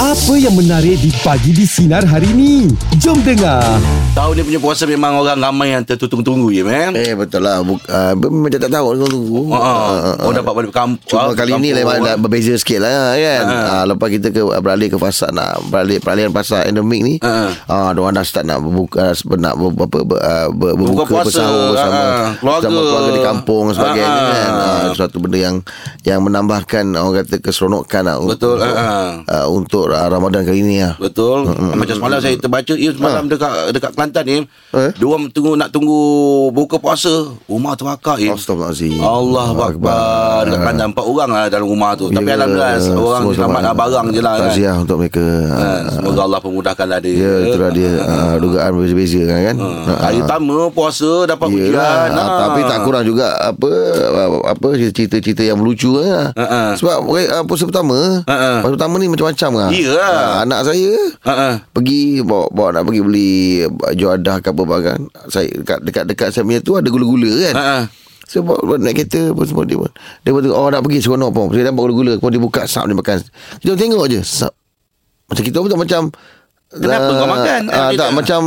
Apa yang menarik di pagi di sinar hari ni? Jom dengar. Tahun ni punya puasa memang orang ramai yang tertunggu-tunggu ya, man. Eh betul lah Buk, uh, Memang tak tak tahu Orang tunggu Ha, ha. Ah, ah, Oh ah. dapat balik kampung. Cuma kali ni memang dah berbeza sikit lah kan Ha. uh, Lepas kita ke beralih ke fasa nak Beralih peralihan fasa endemik ni Ha. Ah, uh, dah start nak berbuka nak ber, apa, ber, uh, ber, Berbuka puasa. bersama, Ha, ha. Keluarga. bersama keluarga di kampung dan sebagainya ha. kan uh, Suatu benda yang yang menambahkan orang kata keseronokan lah Betul, untuk, ha. uh, untuk uh, Ramadan kali ni lah Betul. Macam semalam saya terbaca Im semalam dekat dekat Kelantan Im. Eh? Dia orang tunggu nak tunggu buka puasa. Rumah terbakar Im. Astaghfirullahaladzim Allah Akbar Dekat Kelantan Empat orang lah dalam rumah tu Tapi Ya, Alhamdulillah Orang selamat lah Barang je lah kan Taziah untuk mereka Ha, Semoga Allah pemudahkanlah dia Ya itulah dia uh, Dugaan berbeza-beza kan, kan? Ha, Hari pertama puasa Dapat ujian ha. ha. tapi tak kurang juga apa apa cerita-cerita yang melucu lah. Ha, ha. Sebab uh, puasa pertama, Ha, ha. puasa pertama ni macam-macam lah. Yelah. Ha, anak saya Ha, ha. pergi bawa, bawa nak pergi beli juadah ke apa kan. Saya dekat dekat dekat saya punya tu ada gula-gula kan. Ha, ha. So bawa, bawa naik kereta apa semua dia pun. Dia pun tengok, oh nak pergi seronok pun. Saya dapat gula-gula. Kemudian dia buka sap dia makan. Kita tengok je sap. Macam kita pun tak macam Kenapa kau makan? Dia tak tak- macam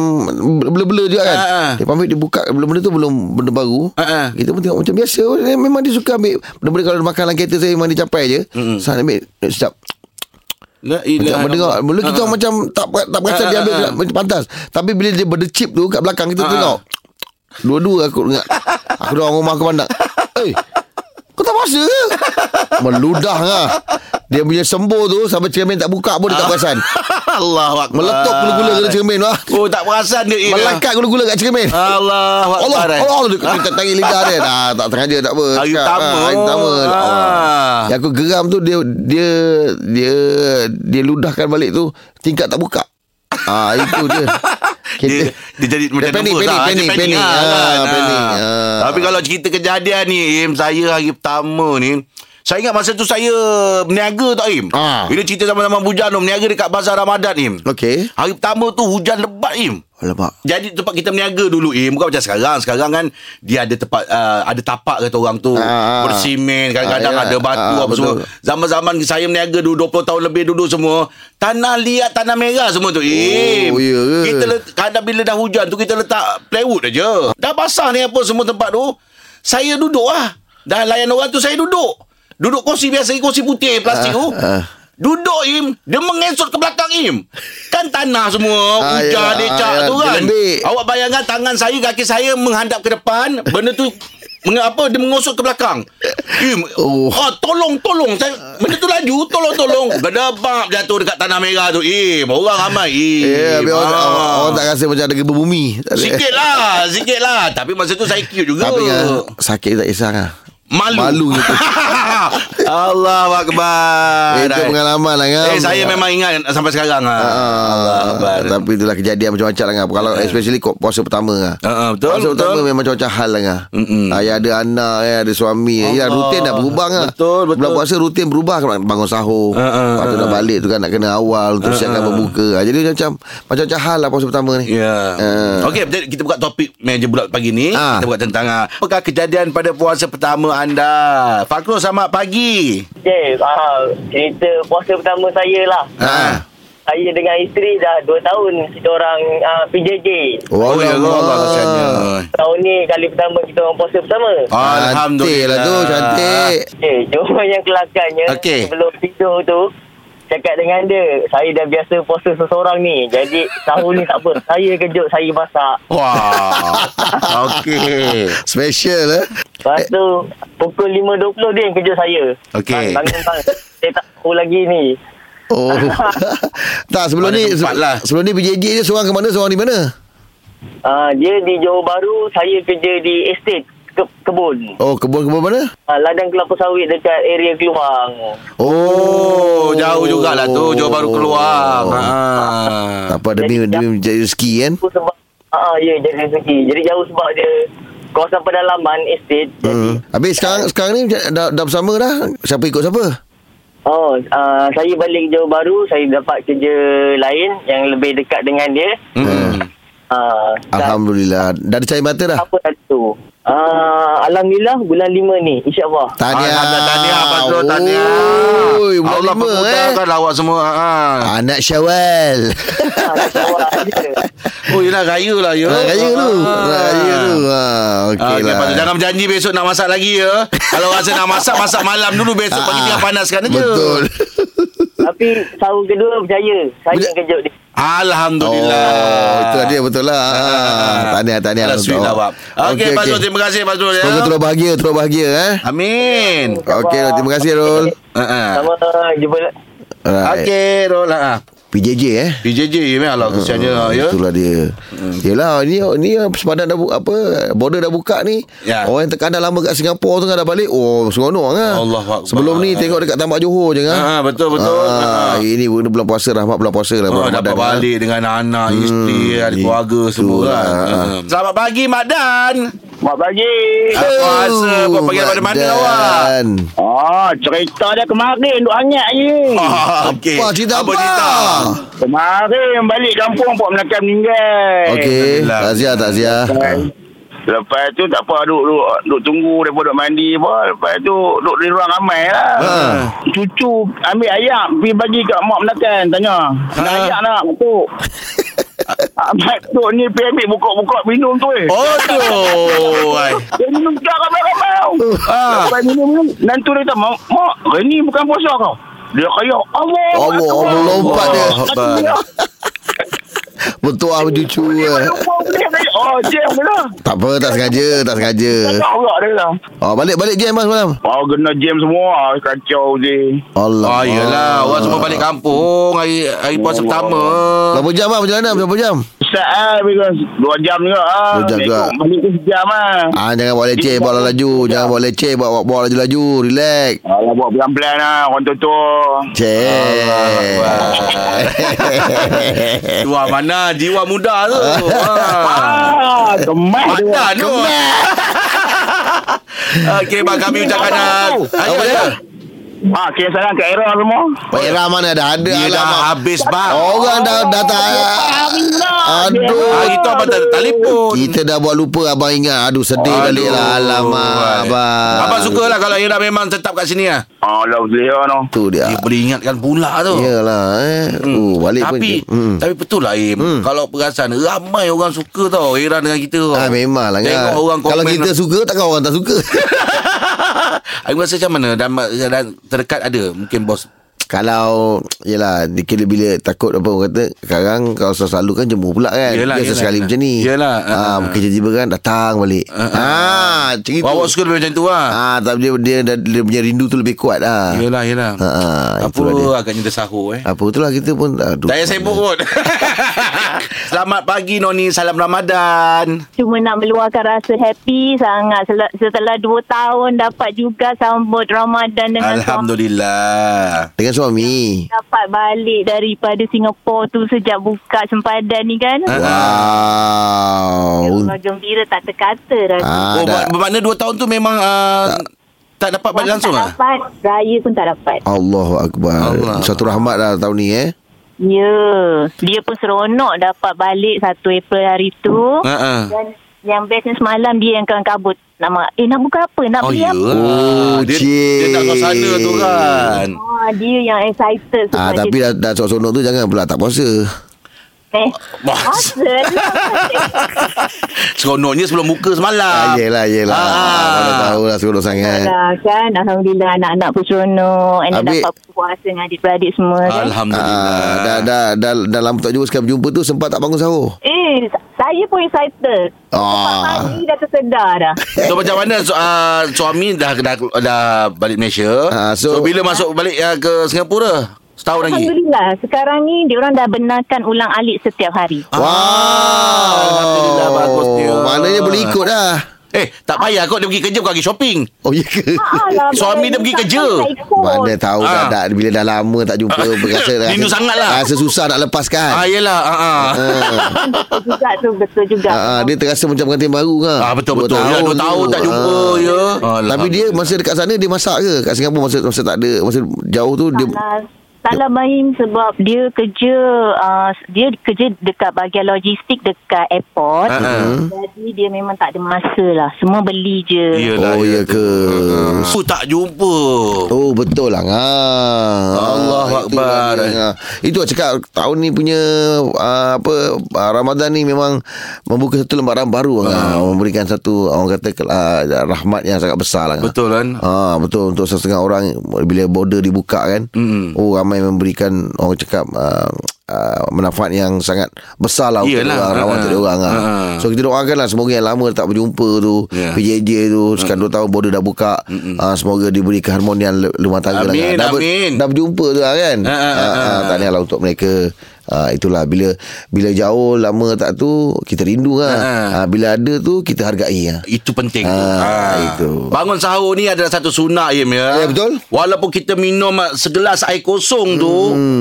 bela-bela je kan. Ah, ah. Dia pamit dia buka benda-benda tu belum benda baru. Ah, ah. Kita pun tengok macam biasa. Dia, memang dia suka ambil benda-benda kalau dia makan dalam kereta saya memang dia capai je. Mm-hmm. Saya ambil sedap. La ilaha mendengar. Mula kita Ha, ha. macam Tak tak perasan Ah, dia ah, ambil. Macam pantas Tapi bila dia berdecip tu Kat belakang kita Ah, tengok Dua-dua aku dengar Aku dah orang rumah aku pandang Eh Kau tak puasa ke? Meludah lah Dia punya sembuh tu Sampai cermin tak buka pun Dia tak perasan. Allah Akbar. Meletup gula-gula Kena cermin lah Oh tak perasan dia. Melekat gula-gula kat cermin. Allah Allah Akbar eh. Allah Dia kena tarik lidah dia. Ah, Tak sengaja tak apa. Hari pertama. ah, Hari pertama Ah. Allah. Yang aku geram tu Dia Dia Dia Dia ludahkan balik tu Tingkat tak buka. Ah Itu dia dia, dia jadi macam panik, nervous panik, lah. panik, Dia panik. lah, Ah, kan. panik. Ah. Ah. Tapi kalau cerita kejadian ni Im Saya hari pertama ni saya ingat masa tu saya berniaga tak Im Ah. Bila cerita sama-sama bujang tu Berniaga dekat Bazar Ramadan Im Okey Hari pertama tu hujan lebat Im Alamak jadi tempat kita berniaga dulu Im Bukan macam sekarang Sekarang kan Dia ada tempat uh, Ada tapak kata orang tu Ah, ah. Bersimen Kadang-kadang Ah, ya. ada batu Ah, apa betul. semua Zaman-zaman saya berniaga dulu 20 tahun lebih dulu semua Tanah liat Tanah merah semua tu Im Oh, ya ke? Kita let, Kadang bila dah hujan tu Kita letak plywood aja Dah basah ni apa semua tempat tu Saya duduk lah Dah layan orang tu Saya duduk Duduk kursi biasa Kursi putih plastik tu ah. Duduk Im Dia mengesot ke belakang Im Kan tanah semua Ah, Hujan yelah, decak ah, tu kan Dia lembik. Awak bayangkan tangan saya Kaki saya menghadap ke depan Benda tu Meng, apa dia mengosot ke belakang Im Oh. oh. tolong tolong saya benda tu laju tolong tolong gedebak jatuh dekat tanah merah tu Im orang ramai Im Ya, yeah, orang, Ah. orang, orang tak rasa macam ada gempa bumi. Tak ada. Sikit lah Sikit lah Tapi masa tu saya cute juga Tapi kan, sakit tak kisah. Malu Malu gitu. Allah Akbar Itu pengalaman lah kan. Eh saya memang ingat Sampai sekarang lah Allah Ah, Akbar tapi itulah kejadian macam-macam lah. Kalau especially kok puasa pertama lah. Ah, ah, betul, Puasa betul. pertama memang macam-macam hal lah kan. Mm-mm. Ah, yang ada anak, yang ada suami. Ya, Allah. rutin dah berubah kan. Betul, betul. Bulan puasa rutin berubah. Bangun sahur. Ah, ah, Lepas tu ah, ah. balik tu kan nak kena awal. Untuk siapkan berbuka. Ah, Jadi macam macam-macam hal lah puasa pertama ni. Ya. Ah. Okey, jadi kita buka topik meja bulat pagi ni. Ah. Kita buka tentang ah, apakah kejadian pada puasa pertama anda? Fakrul selamat pagi. Okay, uh, cerita puasa pertama saya lah. Ah. Saya dengan isteri dah 2 tahun kita orang uh, PJJ. Oh, ya Allah kasihannya. Tahun ni kali pertama kita orang puasa bersama. Cantik lah tu, cantik. Okay, cuma yang kelakarnya Okey. sebelum tidur tu cakap dengan dia, saya dah biasa puasa seseorang ni. Jadi tahun ni tak apa. Saya kejut, saya masak. Wah. Okey. Special eh. Lepas tu pukul 5.20 dia yang kejut saya. Okey. Bang, bangun bang. Saya tak tahu lagi ni. Oh. tak sebelum Mana ni tempat se- lah. sebelum ni PJJ dia seorang ke mana seorang di mana? Uh, dia di Johor Bahru, saya kerja di estate ke, kebun. Oh kebun-kebun mana? Uh, ladang kelapa sawit dekat area Keluang. Oh, jauh jugalah tu. Jauh baru keluar. Oh. Ha. Tak apa demi Jadi, demi mencari rezeki kan? Sebab Ah, ya jadi rezeki. Jadi jauh sebab dia kawasan pedalaman estate. Hmm. Habis sekarang sekarang ni dah, dah bersama dah. Siapa ikut siapa? Oh, uh, saya balik Johor Bahru, saya dapat kerja lain yang lebih dekat dengan dia. Hmm. Uh, Alhamdulillah. Dah ada cahaya mata dah. Apa dah tu? Uh, Alhamdulillah bulan 5 ni InsyaAllah Tahniah tahniah, Abang Zul, tahniah. Oi, bulan Allah lima eh permudahkan awak semua. Ha. Anak Syawal ada. Oh, yelah raya lah ya. Nak raya tu Nak raya tu ha, Okey Okay lah tu jangan berjanji besok nak masak lagi ya. Kalau rasa nak masak, masak malam dulu besok pagi Ah, tengah panaskan aja. Betul Tapi sahur kedua berjaya Saya yang kejut dia Alhamdulillah. Oh, itu dia betul lah. Ha, tahniah, tahniah. Alah, sweet lah. Okey, Pak Zul, terima kasih, Pak Zul. Semoga Ya. terus bahagia, terus bahagia eh. Amin. Okey, terima kasih Rol. Uh-uh. Sama jumpa Alright. Okey, Rol. Ha. PJJ eh. PJJ, memanglah kesiannya. Ya. Itulah dia. Yelah ni ni sepadan dah bu- apa border dah buka ni. Ya. Orang yang tekan dah lama kat Singapura tu kan dah balik. Oh, seronok ah. Allahu Akbar. Sebelum ni tengok dekat Tambak Johor je kan. Ha, betul, betul. Ah, Ha. ini bulan bulan puasa rahmat bulan puasa lah Oh, dapat balik dengan anak, isteri, ada keluarga semua kan. Ha. Selamat pagi, Mak Dan. Mak pagi Apa puasa? Buat pagi daripada mana awak? Oh cerita dia kemarin Duk hangat je Ah, okey. Apa cerita apa? cerita? Kemarin balik kampung Pak Melaka meninggal Okey, takziah takziah. Lepas tu tak apa duk, duk, duk tunggu Mereka duk mandi apa Lepas tu duk di ruang ramai lah Ha. Cucu ambil ayam Pergi bagi kat mak menakan Tanya Nak Ha. ayam nak Matuk Tu ni ambil buka-buka minum tu eh Oh tu. Dia minum tak ramai-ramai tau Ah. Lepas minum minum Nanti dia kata Mak, mak ni bukan puasa kau Dia kaya Allah Allah, Akbar." Allah lompat dia. Allah. Betul ah cucu. eh. Oh jam ke lah Tak apa, tak sengaja, tak sengaja. Tak pula dia lah Oh, balik-balik jam mas malam. Oh kena jam semua Kacau je Allah. Ah, yelah. Orang semua balik kampung. Hari, hari puasa pertama. Berapa jam ah perjalanan? Berapa jam? Start lah because Dua jam juga ah. Dua jam juga. Balik tu sejam lah Ah jangan bawa leceh, bawa laju, jangan bawa leceh, bawa bawa laju-laju, relax. Alah buat pelan-pelan lah Orang tu-tu Cek. Wah, mana jiwa muda tu. Ah. Ah Kemas dia Madan tu. Okey, bang kami ucapkan ah, ayo ya. Ah, kira salam kat era semua Pak Ira mana dah ada Dia dah habis bang. Orang dah dah tak Aduh Hari tu abang tak ada telefon. Kita dah buat lupa Abang ingat Aduh sedih balik lah Alamak Abang Abang suka lah kalau Ira memang tetap kat sini lah. Ah, lah dia no Tu dia. Dia boleh ingatkan pula tu. Yalah eh. Uh, Balik pun Tapi hmm. Tapi betul lah Im Hmm. Kalau perasan Ramai orang suka tau Ira dengan kita. Ah memang lah Tengok kan. orang Kalau kita suka Takkan orang tak suka. Aku rasa macam mana? Dan, dan terdekat ada? Mungkin bos Kalau Yelah dia Kira bila takut apa orang kata Sekarang Kalau selalu kan jemur pula kan Yelah, Biasa yelah, sekali yelah. macam ni Yelah, ah, ah, ah. Mungkin tiba-tiba kan Datang balik Ah, ah. ah, Macam itu Awak suka lebih macam tu lah Ah, tapi dia, dia, dia, dia punya rindu tu lebih kuat lah. Yelah yelah Ha, ha, Apa itulah dia. agaknya dia sahur eh Apa itulah kita pun aduh. Tak payah sibuk pun Selamat pagi Noni Salam Ramadan Cuma nak meluahkan rasa happy sangat setelah 2 tahun dapat juga sambut Ramadan dengan suami. Alhamdulillah Dengan suami. Dapat balik daripada Singapura tu sejak buka sempadan ni kan. Ah, Wow. Rumah gembira tak terkata rasa. Ah, Oh dah. ber- bermakna 2 tahun tu memang uh, Tak dapat balik langsung tak ah? dapat, raya pun tak dapat. Allahu Akbar. Allah. Satu rahmat dah tahun ni eh. Ya, dia pun seronok dapat balik 1 April hari tu. Ah. Dan yang bestnya semalam dia yang kawan kabut. Nama, eh nak buka apa? Nak Oh beli ya apa? Oh, dia, cik. dia nak suasana tu kan Oh, dia yang excited Ah, tapi dia, dah, dah sonok tu jangan pula tak puasa. Eh, Bos. Masa lah Seronoknya sebelum buka semalam Ah, yelah, yelah. Ah. Ah. Mana tahu lah seronok sangat. Dah kan Alhamdulillah anak-anak pun seronok And Habis- dapat puasa dengan adik-beradik semua kan Alhamdulillah Ah, dah, dah, dah, dah lama tak jumpa sekali berjumpa tu sempat tak bangun sahur. Eh saya pun excited Ah. Pagi dah tersedar dah So macam mana su- uh, suami dah, dah dah balik Malaysia. Ah, so, so- bila masuk balik uh, ke Singapura? Setahun lagi. Alhamdulillah Sekarang ni Diorang dah benarkan ulang alik setiap hari Wow. Alhamdulillah, bagusnya. Maknanya boleh ikut dah. Eh, tak payah kau dia pergi kerja bukan pergi shopping. Oh, ya ke? Alah, Suami dia pergi kerja. Mana tahu dah, Ah. dah, bila dah lama tak jumpa rasa, Rindu sangat lah. Rasa susah nak lepaskan. Ah, yelah. Ah, ah. Betul juga tu Betul juga Ah, ah, dia terasa macam pengantin baru kan. Ah, betul betul. Ya, dua tahun tak jumpa ya. ya. Tapi dia masa dekat sana dia masak ke? Kat Singapura masa masa tak ada masa jauh tu dia Alah, Salah Bahim sebab dia kerja uh, dia kerja dekat bahagian logistik dekat airport. Ha, ha. Jadi dia memang tak ada masa lah. Semua beli je. Iyalah, Oh, ya ke? Aku tak jumpa. Oh betul lah ha. Allah itu Akbar. lah ha. Itu aku cakap tahun ni punya uh, apa uh, Ramadan ni memang membuka satu lembaran baru ha. memberikan satu orang kata uh, rahmat yang sangat besar lah. Betul kan? Ha, betul untuk setengah orang bila border dibuka kan. Mm. Oh ramai memberikan orang cakap uh, uh, manfaat yang sangat besar lah untuk Iyalah. orang rawat untuk orang lah. So kita doakan lah semoga yang lama tak berjumpa tu Ya. PJJ tu sekarang 2 tahun border dah buka. Uh, semoga diberi keharmonian rumah tangga Amin, lah. Dah, ber- amin. dah berjumpa tu lah kan. Ha, ha, ha, ha. Uh, tahniah lah untuk mereka. Uh, itulah bila bila jauh lama tak tu kita rindu lah. Ha, ha. Uh, bila ada tu kita hargai lah. Itu penting Ah, itu. Bangun sahur ni adalah satu sunnah Im ya. Ya, betul. Walaupun kita minum ah, segelas air kosong tu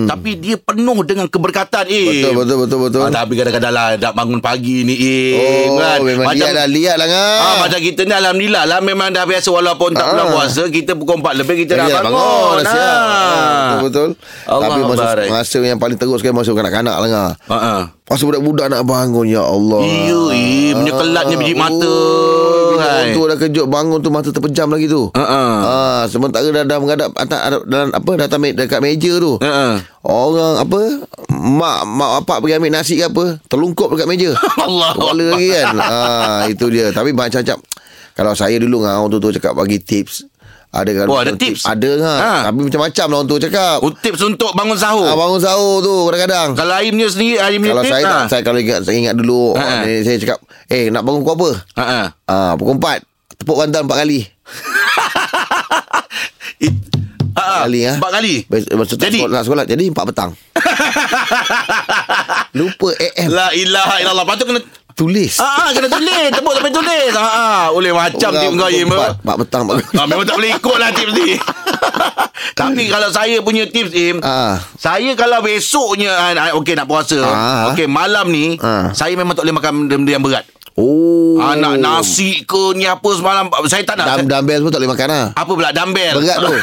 tapi dia penuh dengan keberkatan Im. Betul betul betul betul. Ah, tapi kadang-kadang lah nak bangun pagi ni Im Oh, kan. memang lihat lah, lihat lah kan. Ah, macam kita ni Alhamdulillah lah Memang dah biasa Walaupun tak Ah. bulan puasa Kita pukul 4 lebih Kita dah Yalah, bangun, dah siap. Ah. Betul betul. Allah Tapi masa, masa yang paling teruk sekali masa kanak-kanak lah ngah. Ha. Masa budak-budak nak bangun ya Allah. Iya, Im. Punya kelatnya biji mata. Oh, bila Hai. orang tua dah kejut bangun tu mata terpejam lagi tu. Ha, ha. Ah, sementara dah dah menghadap atas dalam apa datang me- dekat meja tu. Ha, ha. Orang apa mak mak bapak pergi ambil nasi ke apa, terlungkup dekat meja. Allah Kepala lagi kan. ah, itu dia. Tapi macam-macam. Kalau saya dulu ngah orang tua cakap bagi tips. Ada kan Oh, ada tips? Ada kan Ha. Tapi macam-macam lah orang tua cakap Oh, tips untuk bangun sahur. ah, Bangun sahur tu kadang-kadang Kalau Aimnya sendiri, Aimnya Kalau tips, saya ha. tak, saya kalau ingat saya ingat dulu Ha, ha, ha. Saya cakap Eh nak bangun pukul apa Ha, ha. ah, Pukul 4 Tepuk bantal 4 kali It, ha, ha. Kali, ha? Empat kali. Bes- Masa tak Jadi? sekolah, sekolah Jadi 4 petang Lupa AM La ilaha illallah. Lepas tu kena Tulis Ah, ah, kena tulis. Tepuk sampai tulis. Ah, ah. Boleh macam tip kau empat, empat petang Ah, memang tak boleh ikut lah tips ni. Tapi kalau saya punya tips Im, Ah. saya kalau besoknya ah, okey nak puasa, Ah. okey malam ni, Ah. saya memang tak boleh makan benda-benda yang berat. Oh Anak nasi ke ni apa semalam saya tak nak. Dam, dumbbell pun tak boleh makan lah apa pula dumbbell Berat tu.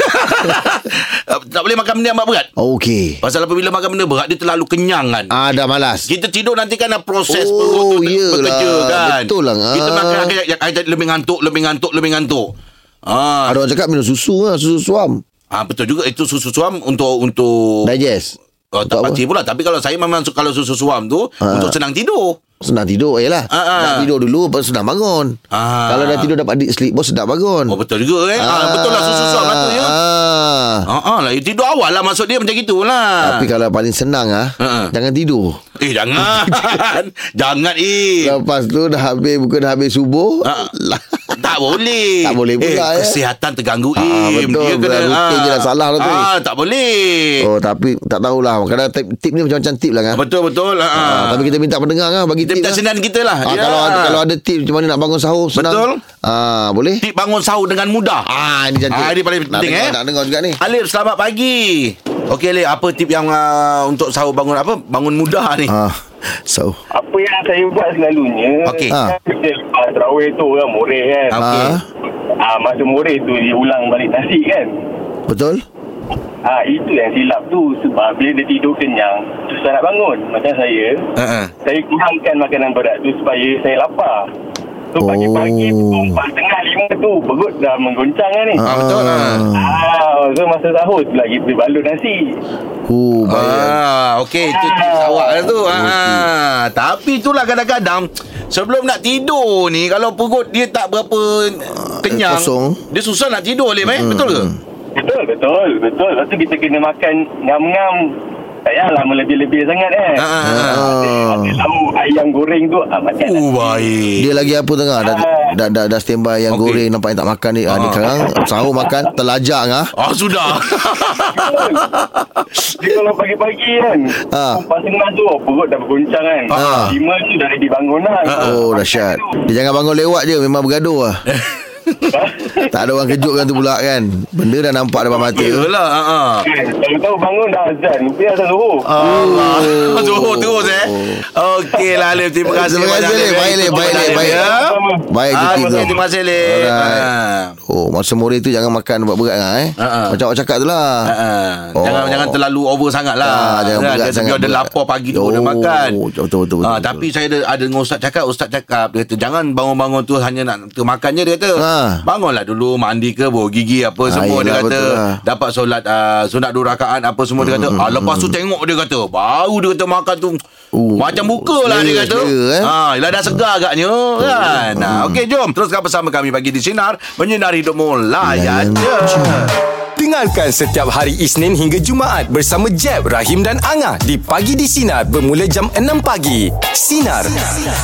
Tak boleh makan benda yang berat Okey Pasal apabila makan benda berat Dia terlalu kenyang kan Ah dah malas Kita tidur nanti kan ada proses Oh, perut tu iyalah. bekerja kan Betul lah. Kita Ah. makan akhir- akhir lebih ngantuk Lebih ngantuk Lebih ngantuk Ah, Ada orang cakap minum susu lah Susu suam ah betul juga itu susu suam untuk untuk Digest oh, tak pasti pula tapi kalau saya memang kalau susu suam tu Ah. untuk senang tidur. Senang tidur je lah Ah, ah. Nak tidur dulu Lepas tu senang bangun Ah. Kalau dah tidur dapat deep sleep pun sedap bangun Oh betul juga eh. Ah, betul lah susu suam lah tu ya. ah. Ah, ah lah tidur awal lah maksud dia macam gitulah. Tapi kalau paling senang ah, Ah, ah. Jangan tidur Eh jangan Jangan eh Lepas tu dah habis Bukan dah habis subuh Ah. lah. Tak boleh Tak boleh pula, eh, ya. Kesihatan terganggu Ah, Im. betul. Bukan rutin je dah salah lah tu. ah, Tak boleh Oh tapi tak tahulah Kadang tip, tip ni macam-macam tip lah kan Betul betul ah. ah, Tapi kita minta pendengar kan Bagi Kita minta senang kita lah. Ah, Ya. kalau, ada, kalau ada tip Macam mana nak bangun sahur Senang. Betul. ah, Boleh. Tip bangun sahur dengan mudah. Ah ini cantik. Ah, ini paling nak penting, dengar, eh. Nak dengar juga ni. Alif selamat pagi. Okey Alif apa tip yang uh, Untuk sahur bangun apa? Bangun mudah ni. Ah, So Apa yang saya buat selalunya Okey. Ha. Kita lepas terawih tu kan Moreh kan. Okey. ah, ah, Masa moreh tu Dia ulang balik nasi kan. Betul ah, Itu yang silap tu Sebab bila dia tidur kenyang Susah nak bangun Macam saya uh-uh. Saya kurangkan makanan berat tu Supaya saya lapar So pagi-pagi Oh. pukul Empat tengah lima tu Perut dah menggoncang kan ni Ah, betul lah. ah, So masa sahur tu lagi Kita balut nasi Oh Ah, okey itu tips awak lah tu. Ah, tapi itulah kadang-kadang sebelum nak tidur ni kalau perut dia tak berapa kenyang, kosong. dia susah nak tidur Lim eh. Betul ke? Betul, betul, betul. Lepas tu kita kena makan ngam-ngam. Tak payahlah melebih-lebih sangat eh. Ah, ah, ah. ah. Ada lauk ayam goreng tu ah, macam Oh, baik. Dia lagi apa tengah Dah dah, dah, dah standby yang Okey. goreng Nampak yang tak makan ni ah. Ni Ah. sekarang Sahur makan Terlajak ngah Ah, sudah. Dia kalau pagi-pagi kan Ah. Empat tengah tu Perut dah bergoncang kan Ah. Lima tu dah ready bangun lah Oh dahsyat Dia jangan bangun lewat je Memang bergaduh lah Tak ada orang kejutkan tu pula kan Benda dah nampak depan mata Yelah ha, ha. Tahu-tahu bangun dah azan. Dia azan zuhur. Allah Zuhur terus eh Okey lah Alif Terima kasih Terima kasih, Alif. Baik, Alif. Baik, Alif. Baik. Baik Ah, cuti tu okey, Terima kasih Alif. Ah. Oh masa murid tu jangan makan berat-berat lah eh. Macam awak cakap tu lah. Oh. Jangan jangan terlalu over sangat lah. Ah, jangan berat dia, sangat, Dia ada berat. lapar pagi tu dia Oh, makan. betul, betul, betul, Ah, betul. tapi saya ada, dengan ustaz cakap, ustaz cakap dia kata jangan bangun-bangun tu hanya nak tu makan je dia kata. Ah. Bangunlah dulu mandi ke bau gigi apa semua dia yelah, kata. lah. Dapat solat uh, sunat dua rakaat apa semua dia kata. Ah, lepas tu tengok dia kata. Baru dia kata makan tu Oh, macam buka lah dia kata. selera, eh. Ah, yelah dah segar agaknya kan. Nah, okey jom teruskan bersama kami bagi di sinar menyinari hidupmu layan je. Dengarkan setiap hari Isnin hingga Jumaat bersama Jeb, Rahim dan Angah di Pagi di Sinar bermula jam 6 pagi. Sinar.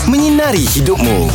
Menyinari hidupmu.